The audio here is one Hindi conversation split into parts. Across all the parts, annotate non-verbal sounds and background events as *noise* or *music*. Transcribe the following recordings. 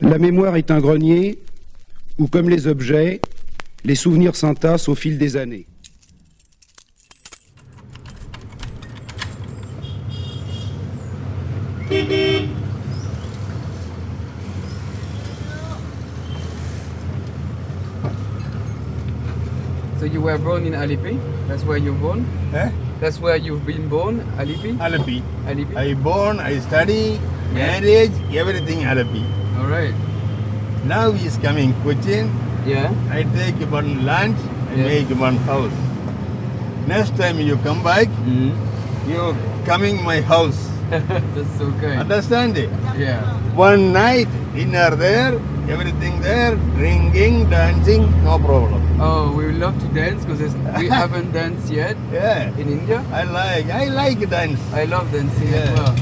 La mémoire est un grenier où, comme les objets, les souvenirs s'entassent au fil des années. So you were born in Alipi? That's where you're born? Eh? That's where you've been born, Alipi? Alapi. Alipi? I born, I study, marriage, everything Alapi. All right. Now he is coming Cochin. Yeah. I take one lunch, I Yeah. make one house. Next time you come back, Mm. you coming my house. *laughs* That's so kind. Understand it? Yeah. One night, dinner there, everything there, drinking, dancing, no problem. Oh, we love to dance because we *laughs* haven't danced yet Yeah. in India. I like, I like dance. I love dancing as Yeah. well.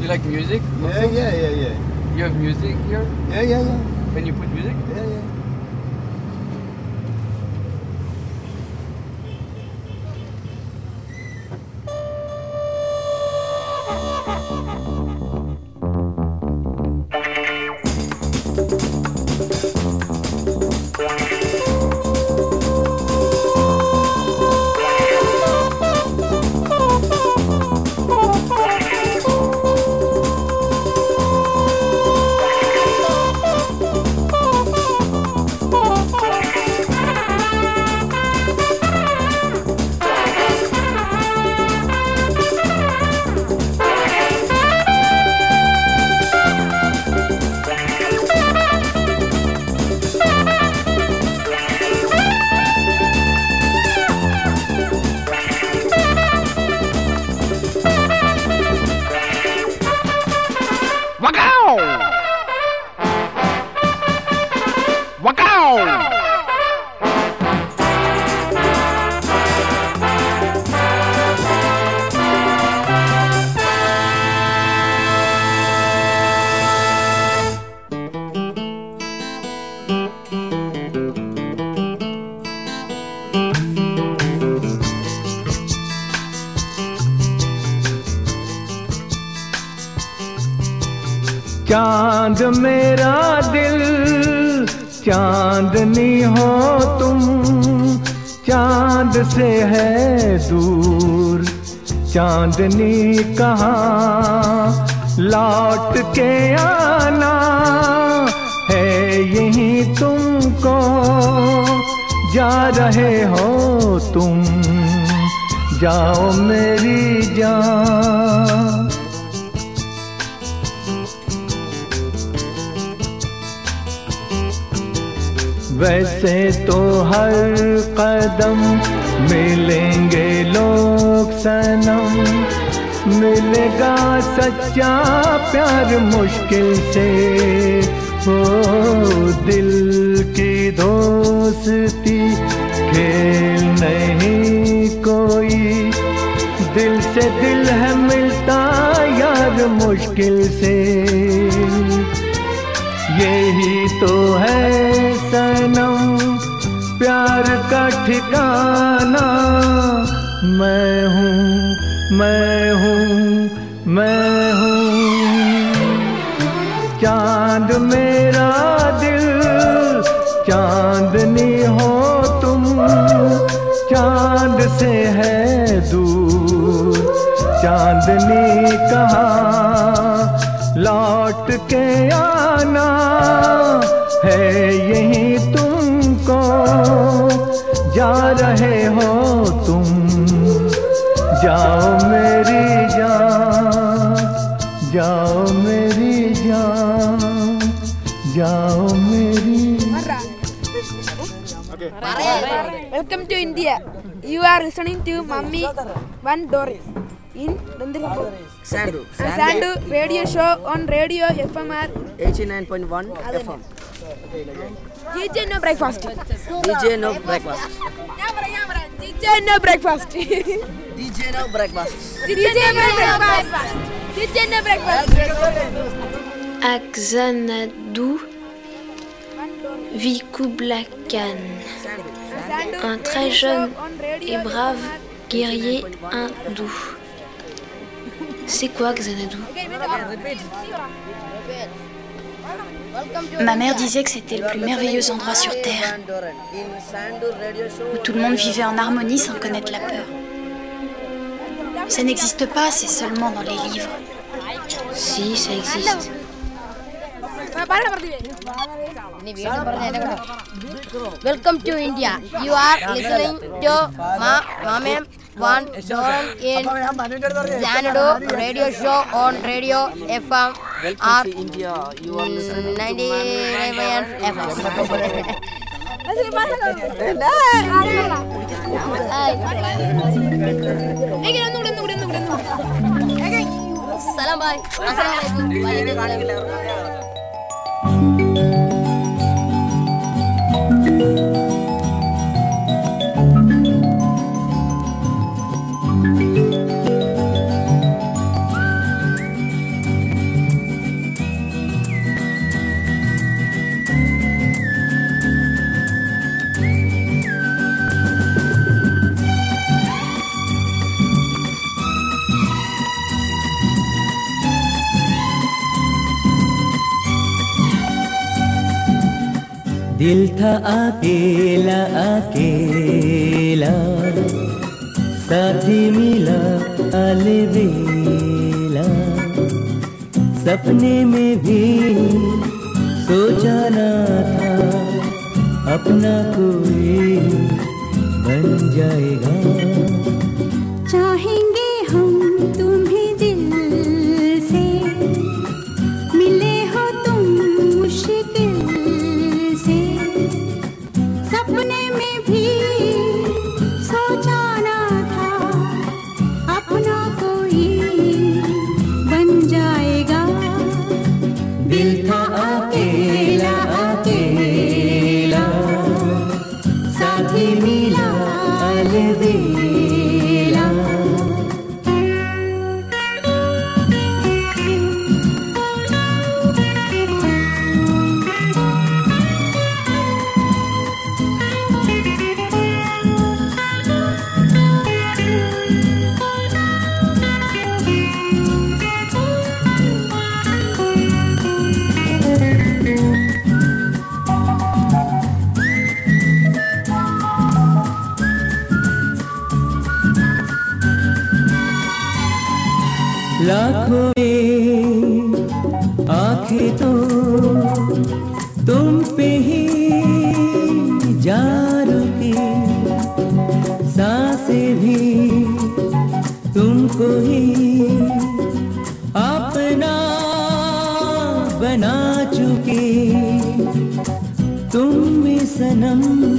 You like music? Yeah, yeah, yeah, yeah. You have music here? Yeah, yeah, yeah. Can you put music? Yeah, yeah. से है दूर, चांदनी कहाँ? लौट के आना है यही तुमको। जा रहे हो तुम, जाओ मेरी जान। वैसे तो हर कदम मिलेंगे लोग सनम। मिलेगा सच्चा प्यार मुश्किल से। हो दिल की दोस्ती, खेल नहीं कोई। दिल से दिल है मिलता यार मुश्किल से। यही तो है प्यार का ठिकाना। मैं हूँ मैं हूँ मैं हूँ। चाँद मेरा दिल चांदनी हो तुम। चाँद से है दूर चांदनी कहाँ। लौट के आना है यही तुमको जा रहे हो तुम जाओ मेरी जान जाओ मेरी जान जाओ मेरी Welcome to India. You are listening to Mummy One Doris in Dandirapur. Sandu. A Sandu radio show on Radio FMR. 89.1 FM. DJ no breakfast. DJ no breakfast. DJ no breakfast. DJ no breakfast. DJ no breakfast. DJ no breakfast. Akzanadou Vikublakan, un très jeune et brave guerrier hindou. C'est quoi Xanadu Ma mère disait que c'était le plus merveilleux endroit sur Terre, où tout le monde vivait en harmonie sans connaître la peur. Ça n'existe pas, c'est seulement dans les livres. Si, ça existe. Welcome to India you are listening to മാമേം one ജാനഡോ radio show on radio F M R India ninety F M സലാം ബായ് അസ്സലാമലൈക്കും thank you दिल था अकेला अकेला। साथी मिला अलबेला। सपने में भी सोचा ना था, अपना कोई बन जाएगा। में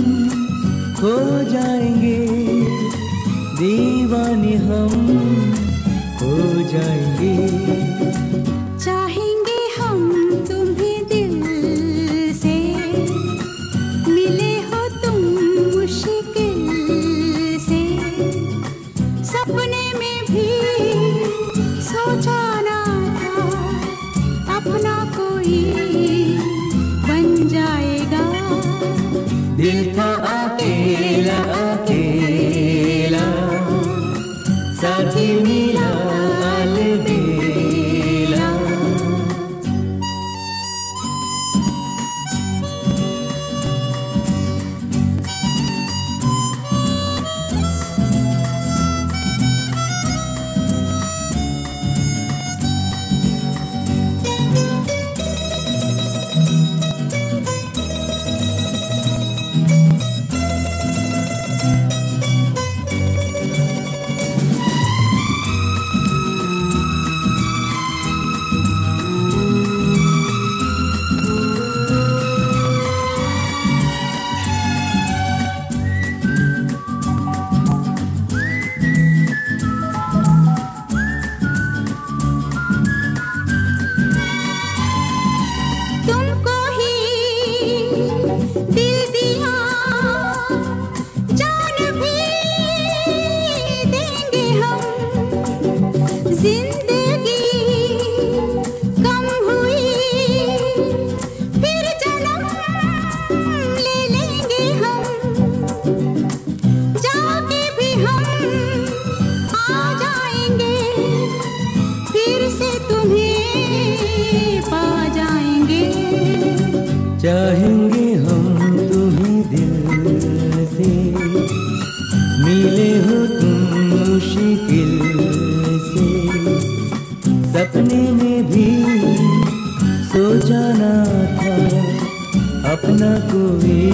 अपना कोई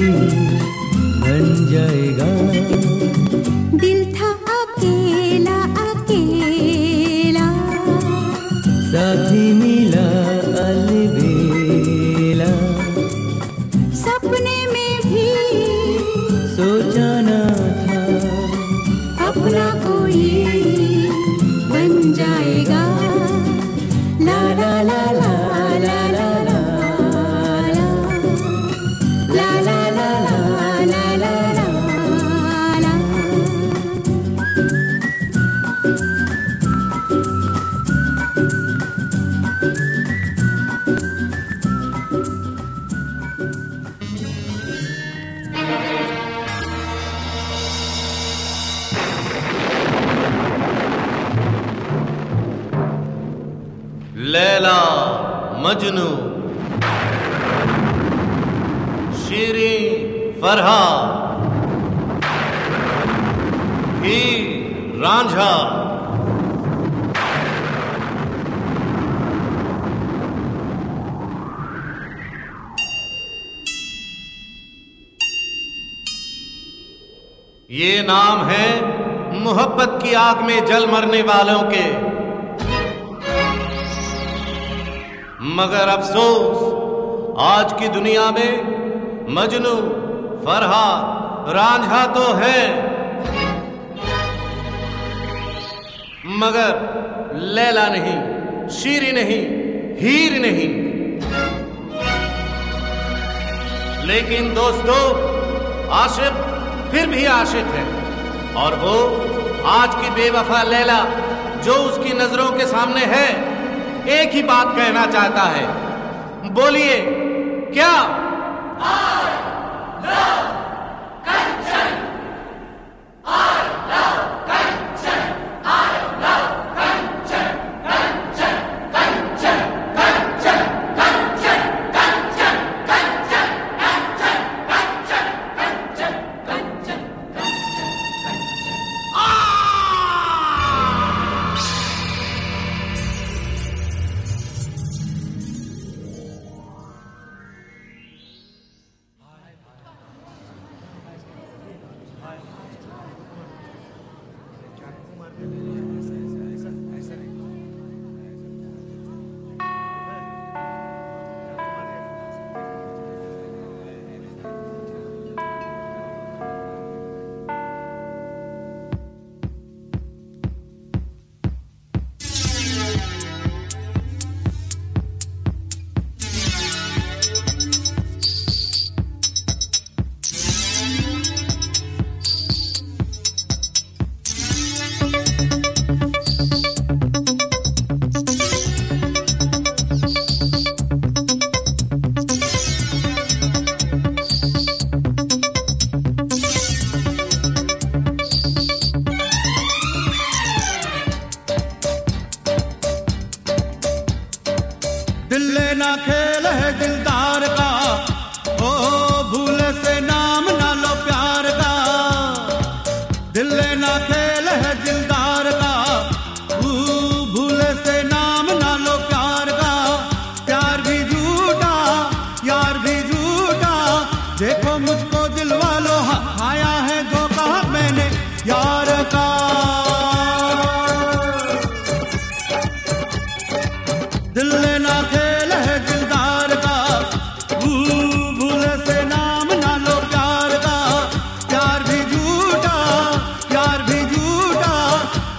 बन जाएगा। फरहा हीर रांझा ये नाम है मोहब्बत की आग में जल मरने वालों के। मगर अफसोस, आज की दुनिया में मजनू फरहा रांझा तो है। मगर लैला नहीं, शीरी नहीं, हीर नहीं। लेकिन दोस्तों, आशिफ फिर भी आशिक है। और वो आज की बेवफा लैला, जो उसकी नज़रों के सामने है, एक ही बात कहना चाहता है। बोलिए, क्या? No!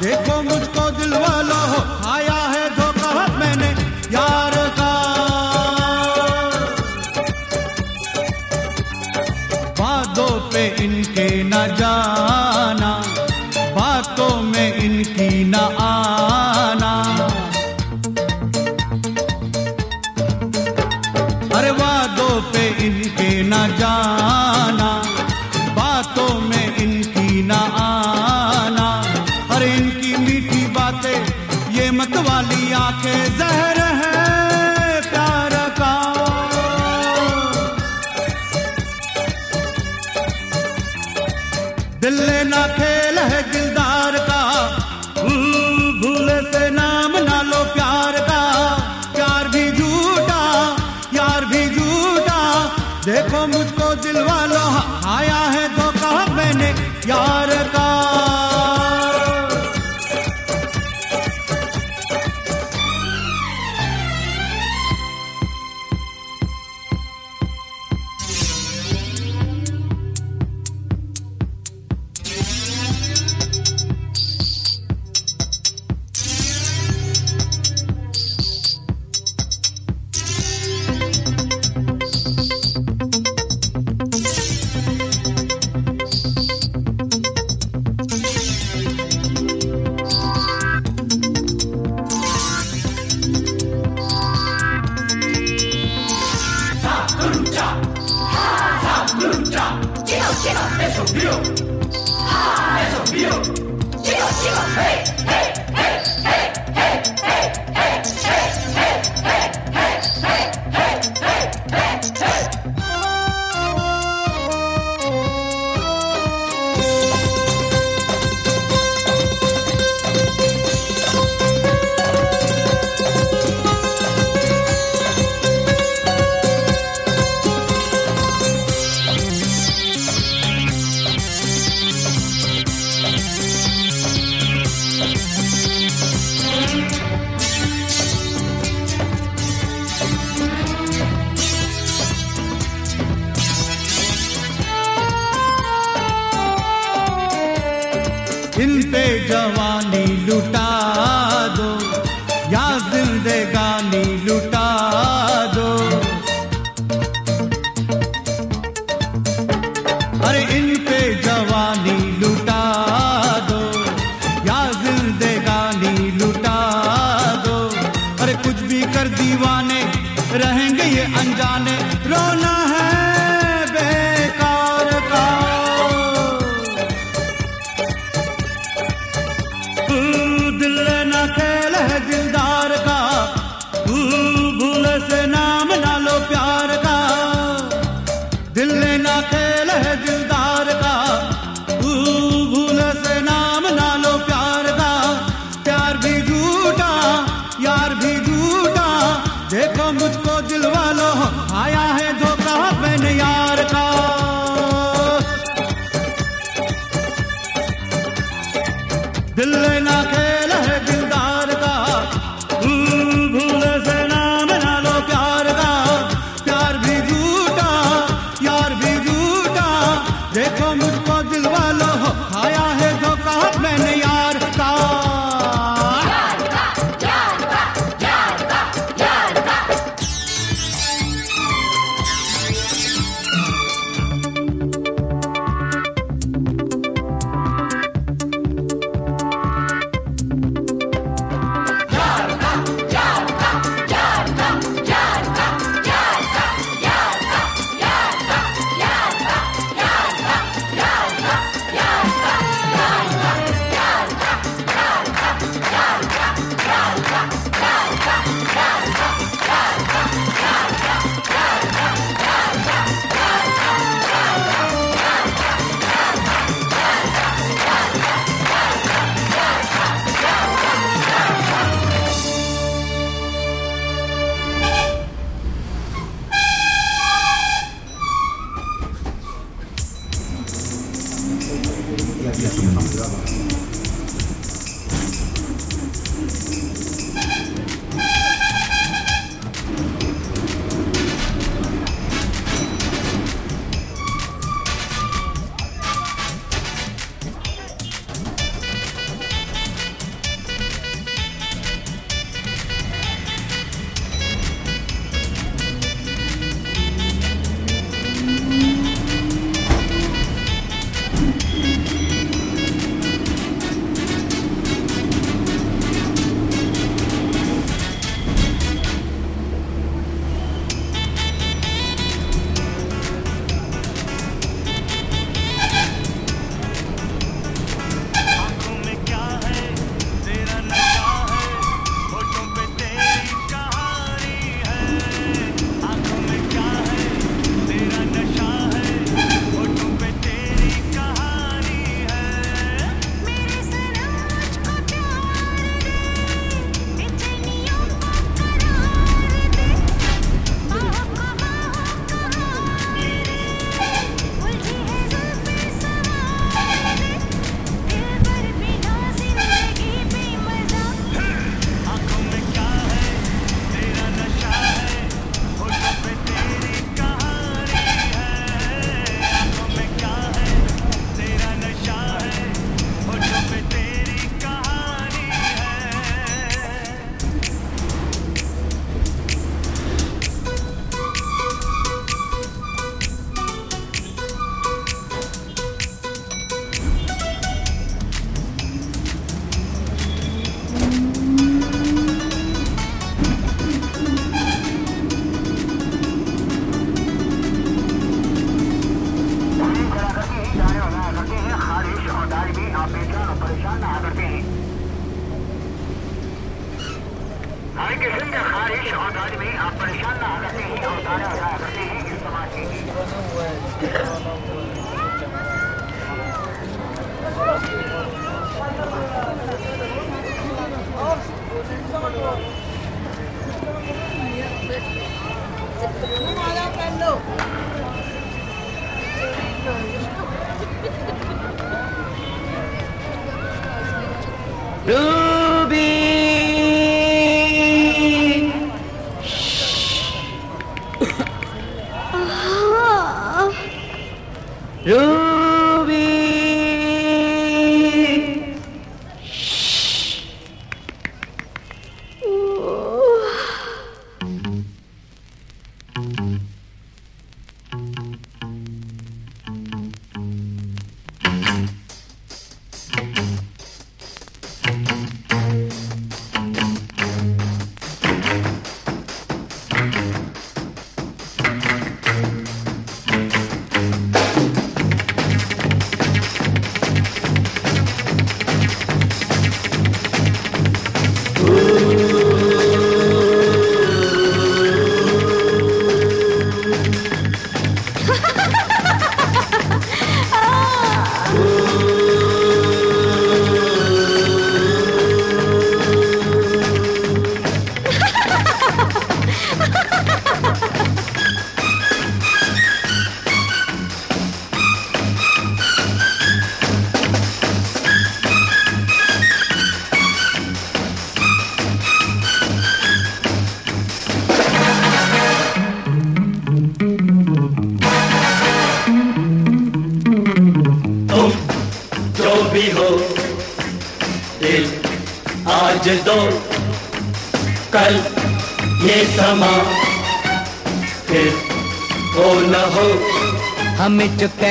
देखो मुझको दिल वालों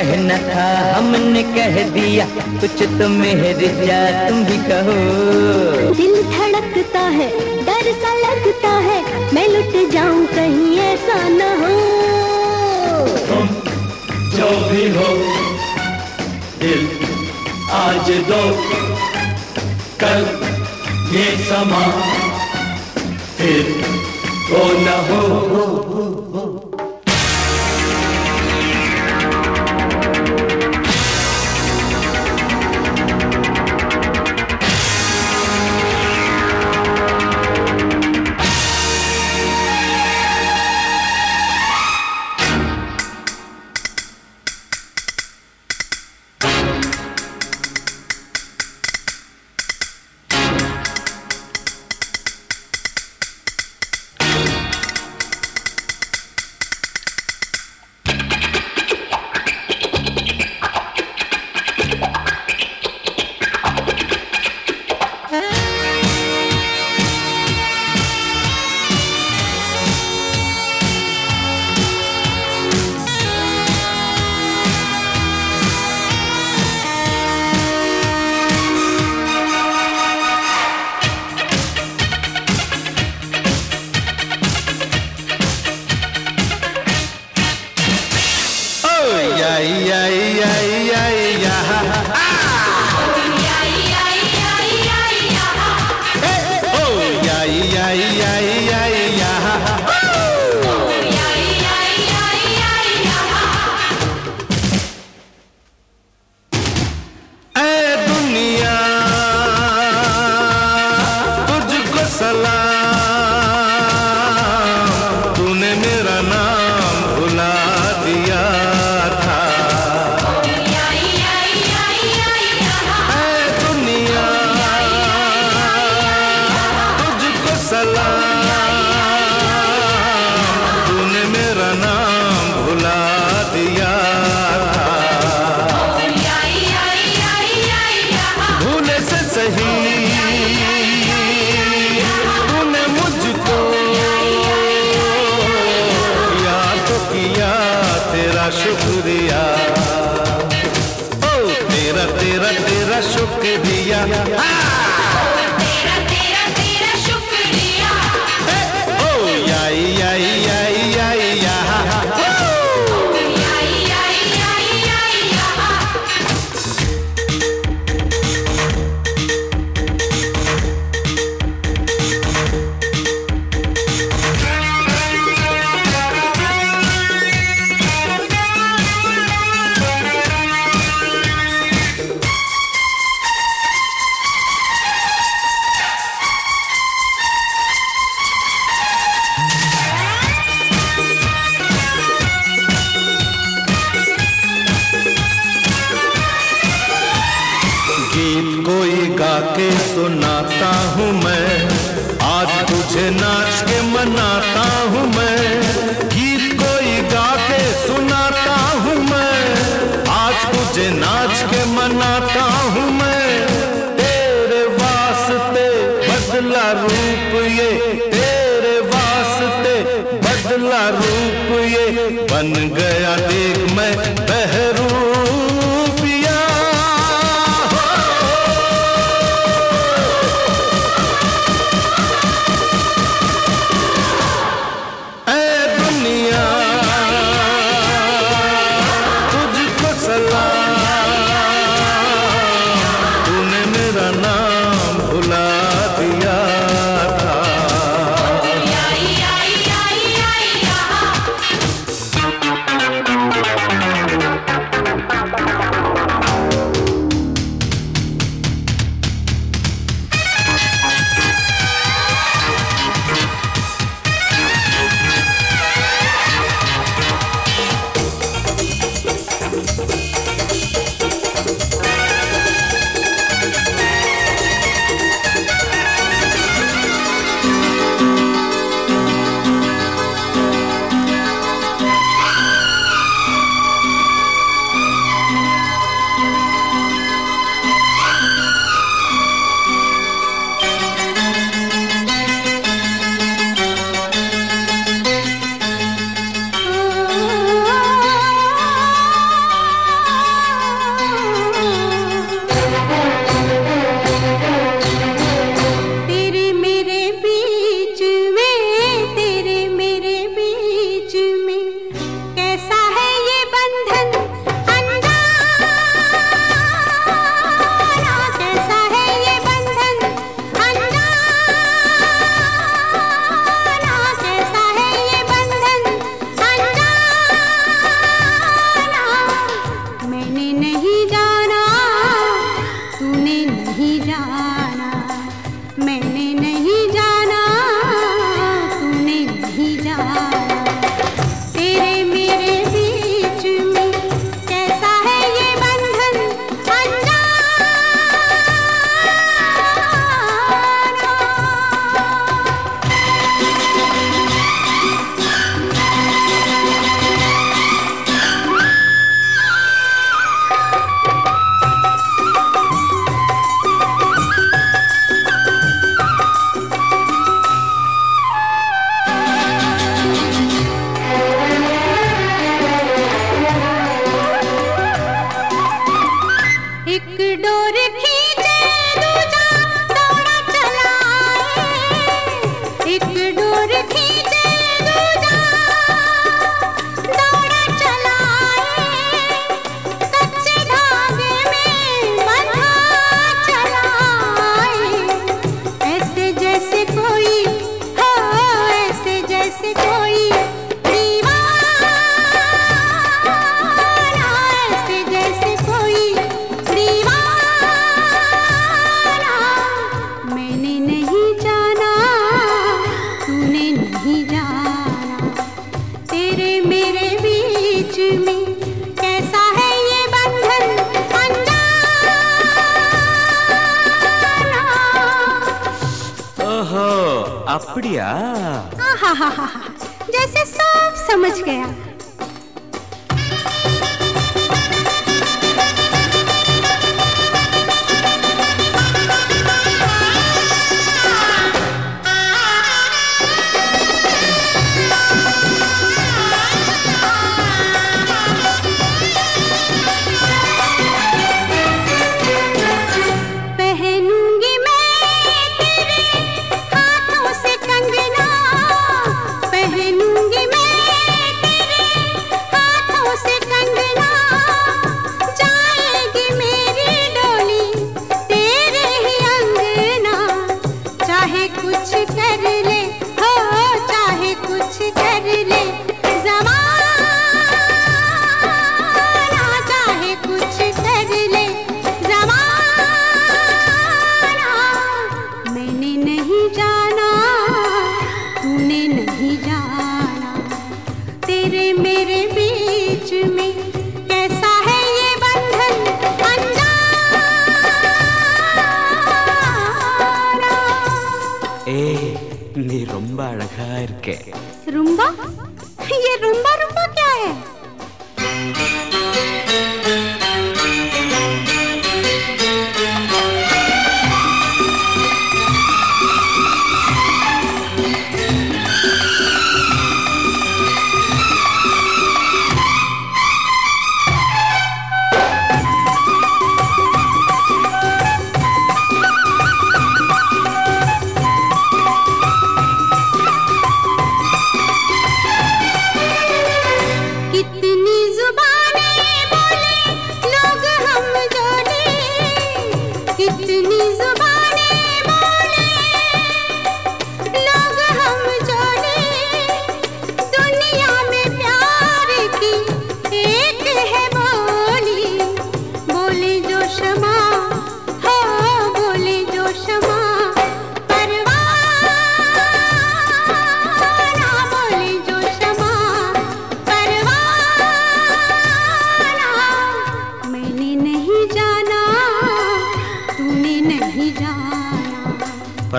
कहना था हमने कह दिया कुछ तो मेरे जा तुम भी कहो। दिल धड़कता है डर सा लगता है मैं लुट जाऊँ कहीं ऐसा न हो। तुम जो भी हो दिल आज दो। कल ये समा फिर हो न हो।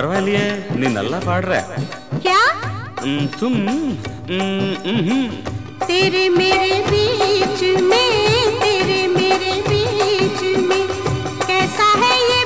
ಪರವಾಗಿಯೇ ನೀನೆಲ್ಲ ಪಾಡ್ರೆ ಕ್ಯಾ ತುಮ್ तेरे मेरे बीच में तेरे मेरे बीच में कैसा है ये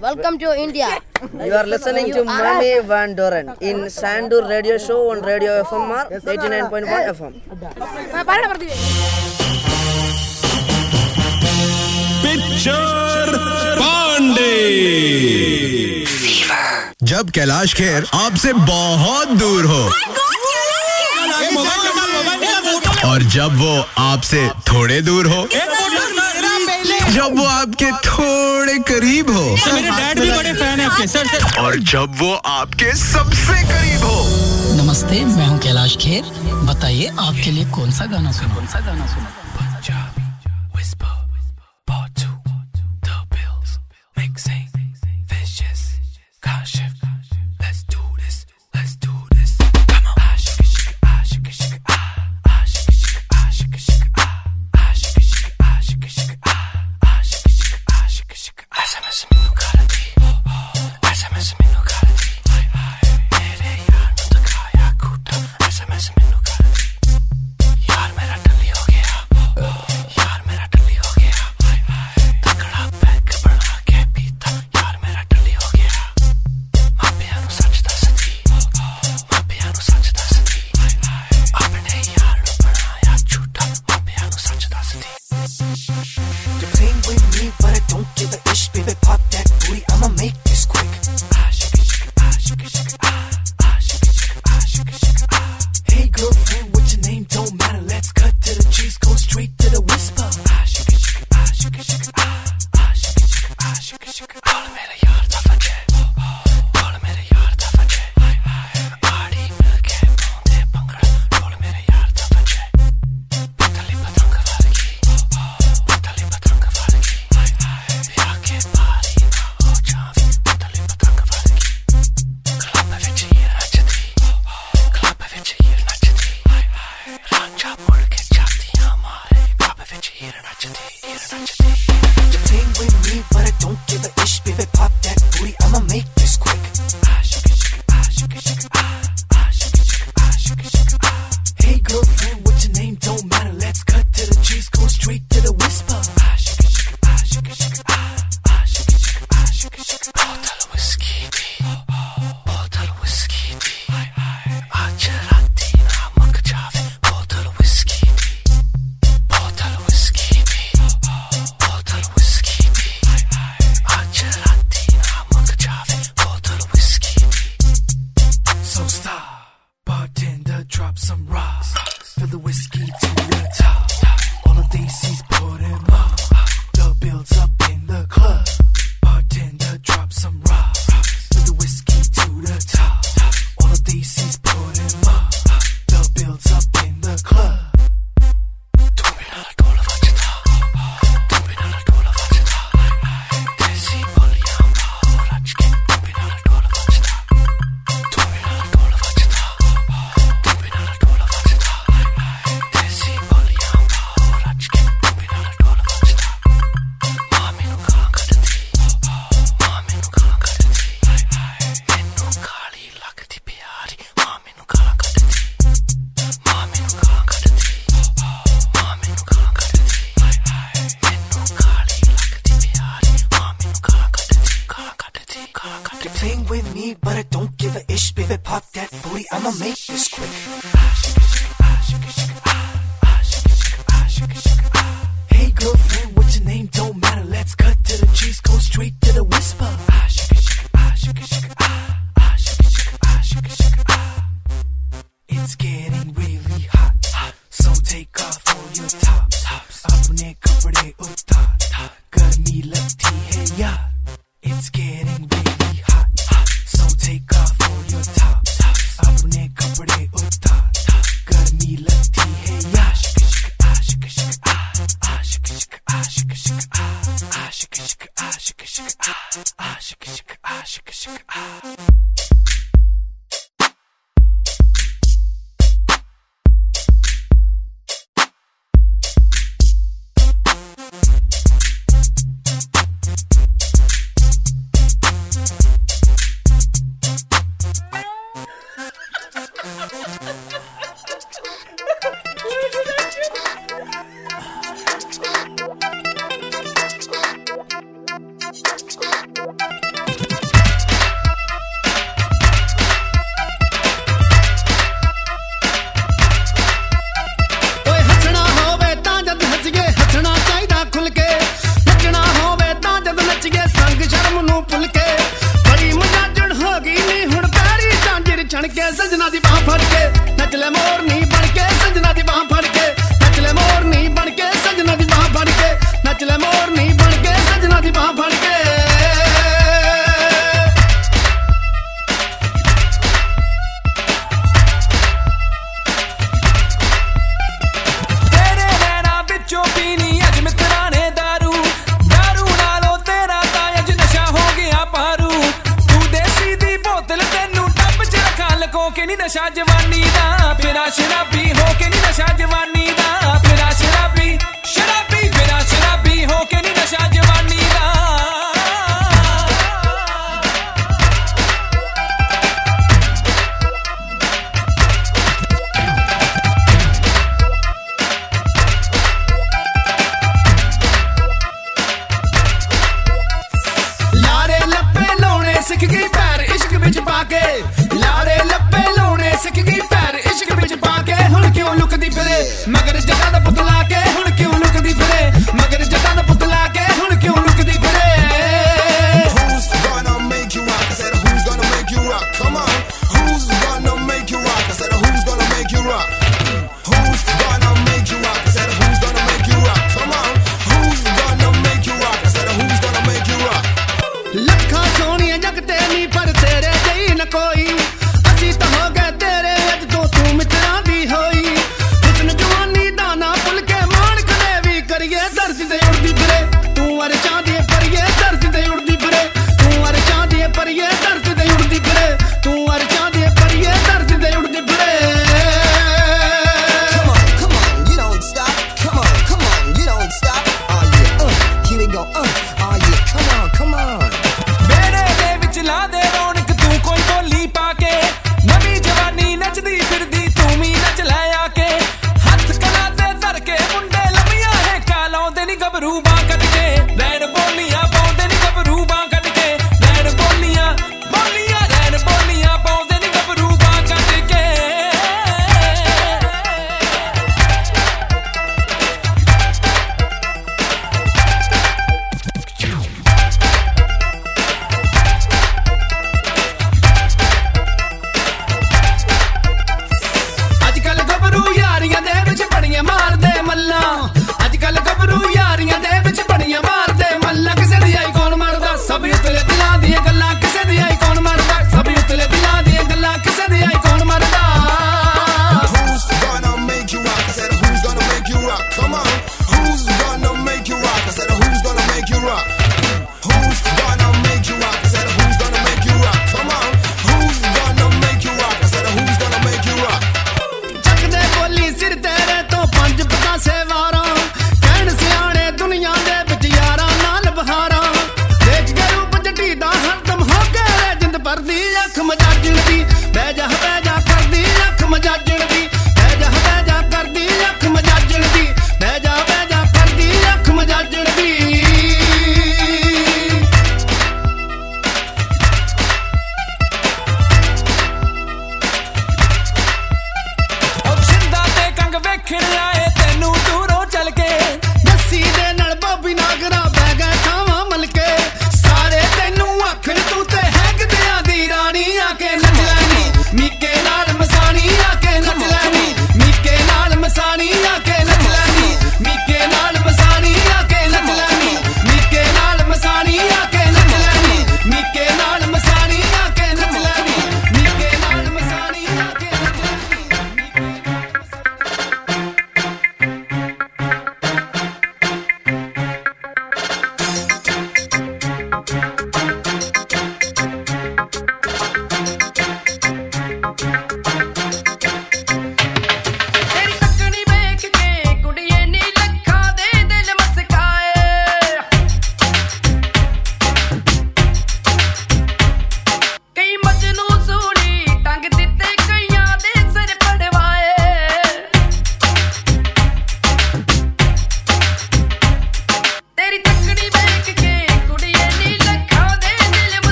Welcome to India. You are listening to Mami Van Doren in Sandur Radio Show on Radio FMR 89.1 FM. Picture जब कैलाश खेर आपसे बहुत दूर हो और जब वो आपसे थोड़े दूर हो जब वो आपके थोड़े करीब हो। मेरे डैड भी बड़े फ़ैन है आपके सर सर। और जब वो आपके सबसे करीब हो। नमस्ते मैं हूँ कैलाश खेर। बताइए आपके लिए कौन सा गाना सुना? कौन सा गाना सुनो?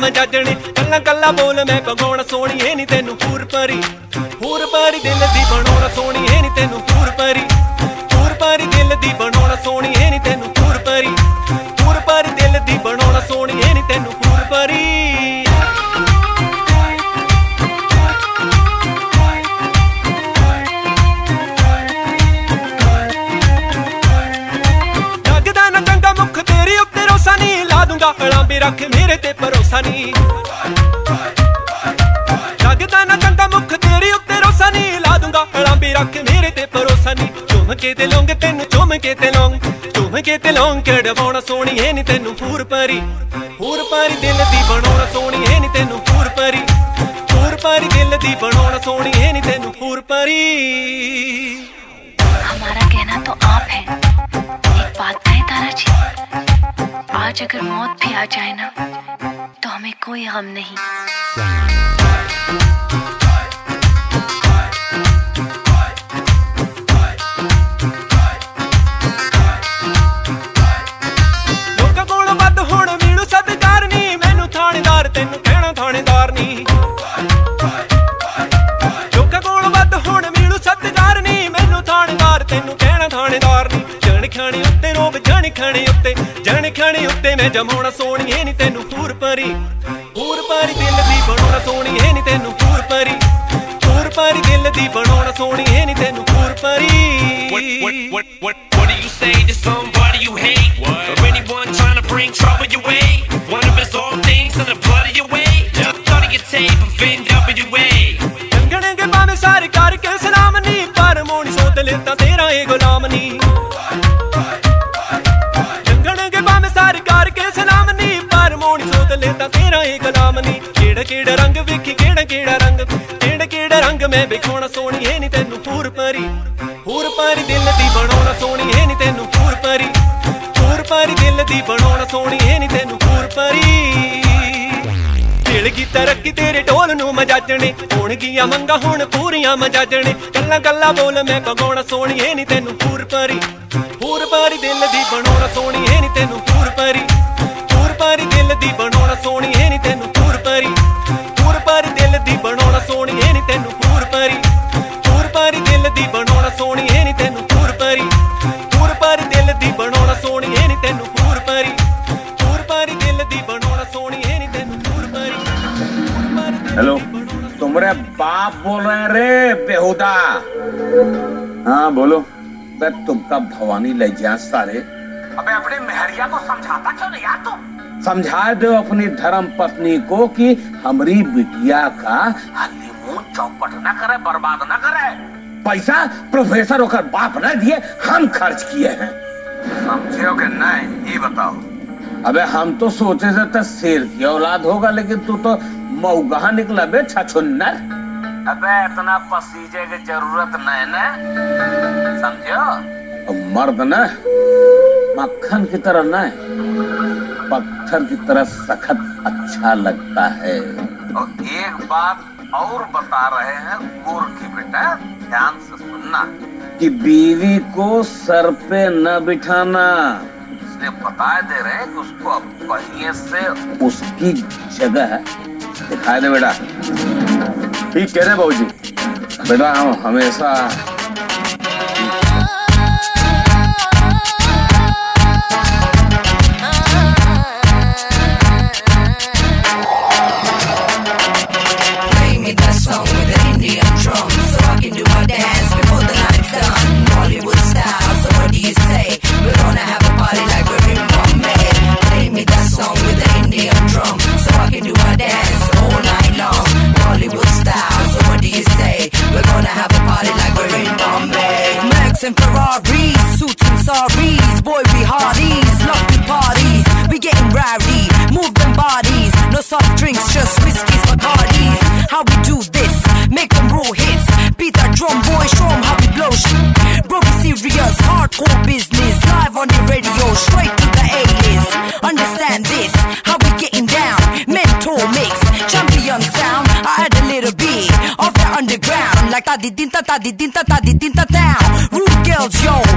ਮਜਾਜਣੇ ਕੱਲਾ ਕੱਲਾ ਬੋਲ ਮੈਂ ਪਗਾਉਣਾ ਸੋਣੀਏ ਨਹੀਂ ਤੈਨੂੰ। ਕੇ ਤੇ ਲੌਂਗ ਕਢਵਾਉਣਾ ਸੋਣੀਏ ਨਹੀਂ ਤੈਨੂੰ ਪੂਰ ਪਰੀ ਪੂਰ ਪਰੀ ਦਿਲ ਦੀ ਬਣਾਉਣਾ ਸੋਣੀਏ ਨਹੀਂ ਤੈਨੂੰ ਪੂਰ ਪਰੀ ਪੂਰ ਪਰੀ ਦਿਲ ਦੀ ਬਣਾਉਣਾ ਸੋਣੀਏ ਨਹੀਂ ਤੈਨੂੰ ਪੂਰ ਪਰੀ हमारा कहना तो आप है एक बात कहें तारा जी आज अगर मौत ਪੂਰ ਪਰੀ ਦਿਲ ਦੀ ਬਣਾਉਣਾ ਸੋਣੀਏ ਨਹੀਂ ਤੈਨੂੰ ਪੂਰ ਪਰੀ। ਦਿਲ ਕੀ ਤਰੱਕੀ ਤੇਰੇ ਢੋਲ ਨੂੰ ਮਜਾਜਣੇ ਹੋਣਗੀਆਂ ਮੰਗਾ, ਹੁਣ ਪੂਰੀਆਂ ਮਜਾਜਣੇ। ਕੱਲਾ ਕੱਲਾ ਬੋਲ ਮੈਂ ਪਗਾਉਣਾ ਸੋਣੀਏ ਨਹੀਂ ਤੈਨੂੰ ਪੂਰ ਪਰੀ। ਪੂਰ ਪਰੀ ਦਿਲ ਦੀ ਬਣਾਉਣਾ ਸੋਣੀਏ ਨਹੀਂ ਤੈਨੂੰ ਪੂਰ ਪਰੀ। ਪੂਰ ਪਰੀ ਦਿਲ ਦੀ बाप बोल रहे हैं रे बेहुदा। हाँ बोलो। मैं तुमका भवानी ले जा सारे अबे अपने मेहरिया को समझाता क्यों नहीं यार तुम समझा दो अपनी धर्म पत्नी को कि हमारी बिटिया का हनीमून चौपट न करे बर्बाद न करे। पैसा प्रोफेसर होकर बाप न दिए हम खर्च किए हैं। समझे हो कि नहीं ये बताओ। अबे हम तो सोचे थे तो शेर की औलाद होगा लेकिन तू तो मऊगा निकला बे छछुन्नर। अबे इतना पसीजे की ज़रूरत नहीं ना? समझो? अब मर्द न मक्खन की तरह न पत्थर की तरह सखत अच्छा लगता है। और एक बात और बता रहे हैं मूर्ख बेटा ध्यान से सुनना। कि बीवी को सर पे न बिठाना। इसलिए बता दे रहे हैं कि उसको अब पहिए से उसकी जगह दिखाई दे बेटा। ठीक कह रहे भाजी बेटा हम हमेशा ta di din ta ta di ta Rude girls, yo,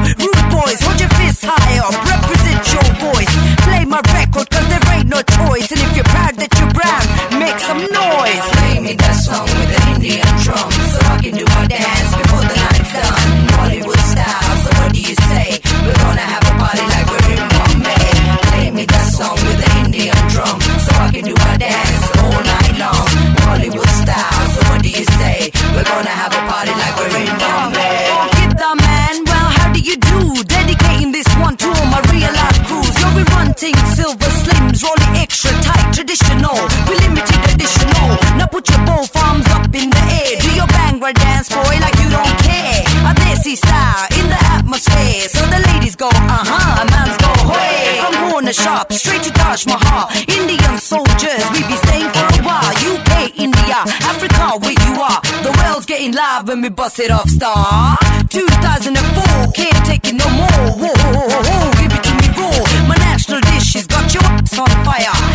sharp, straight to Taj Mahal. Indian soldiers, we be staying for a while. UK, India, Africa, where you are. The world's getting live when we bust it off, star. 2004, can't take it no more. Whoa, whoa, whoa, whoa give it to me raw. My national dish has got your ass on fire.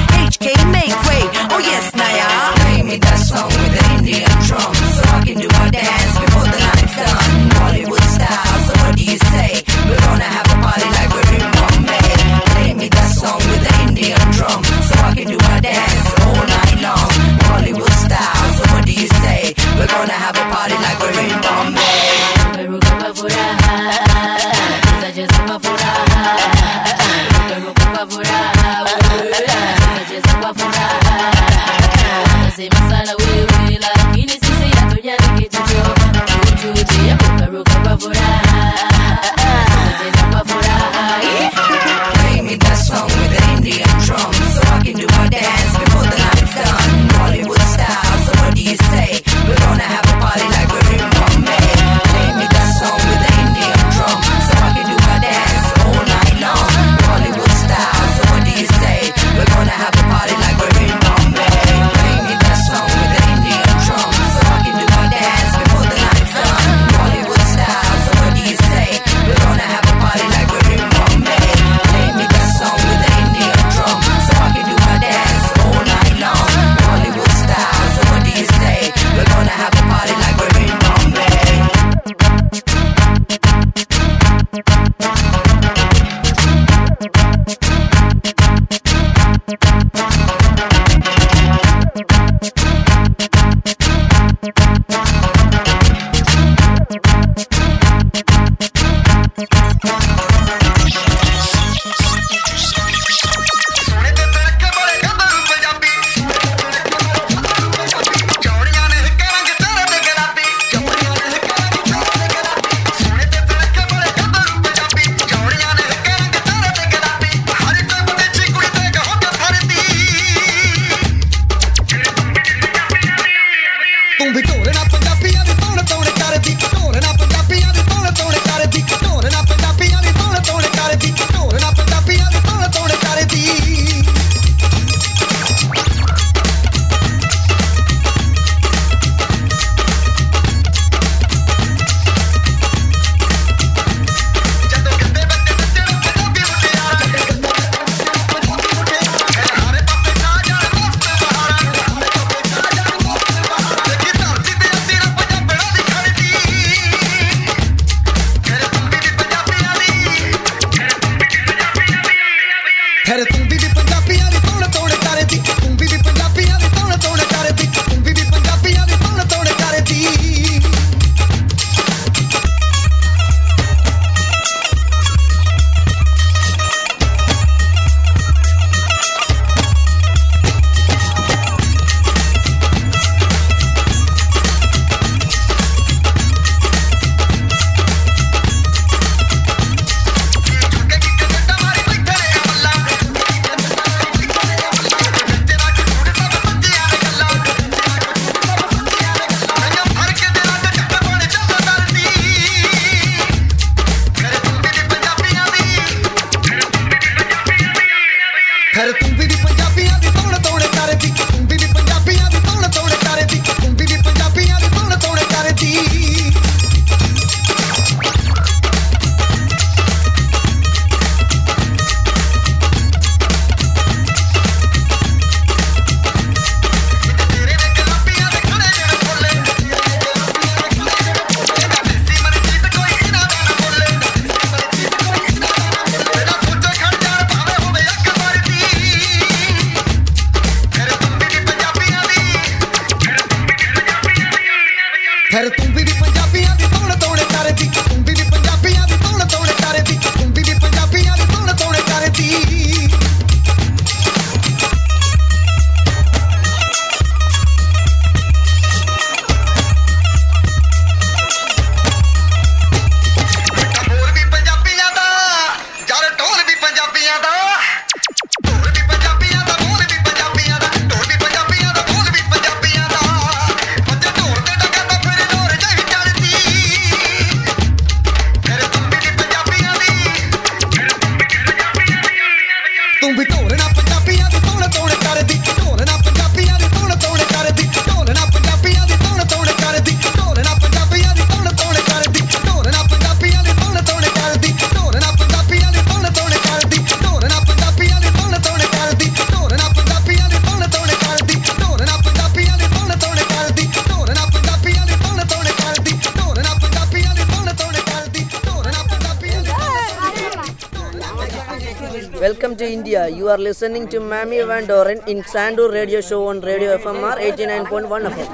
India. You are listening to Mammy Van Doren in Sandur Radio Show on Radio FMR 89.1 FM.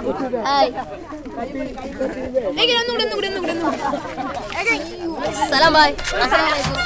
Salam bhai. Assalamualaikum.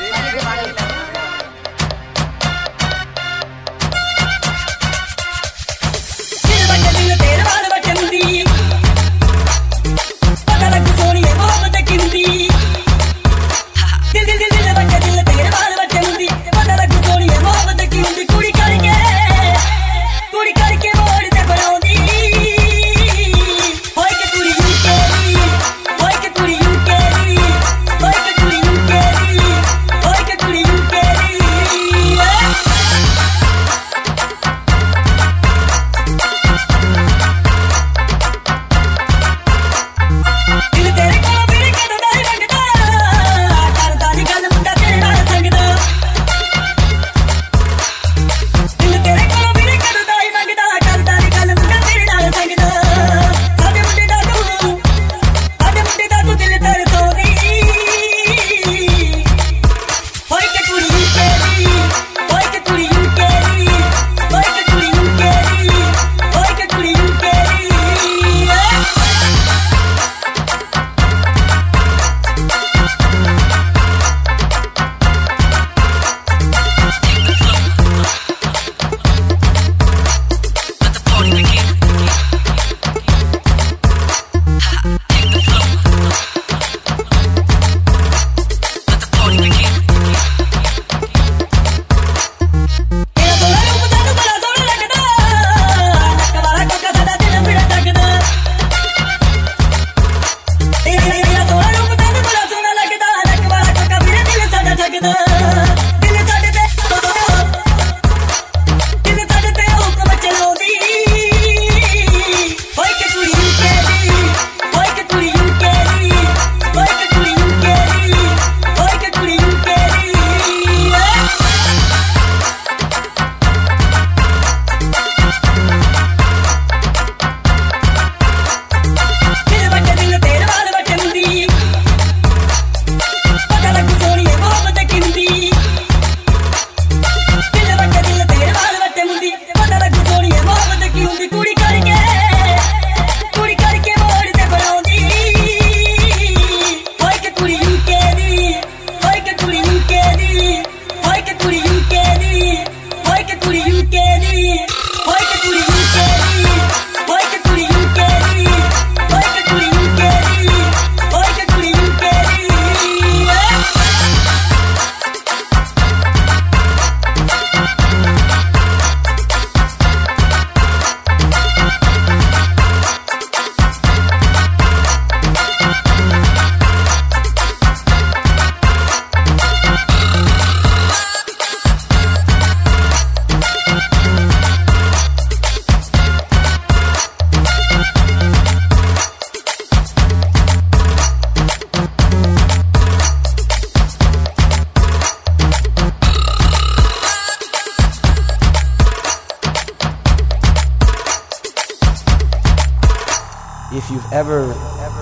Ever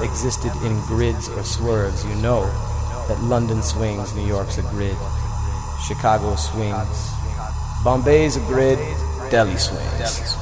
existed in grids or swerves, you know that London swings, New York's a grid, Chicago swings, Bombay's a grid, Delhi swings.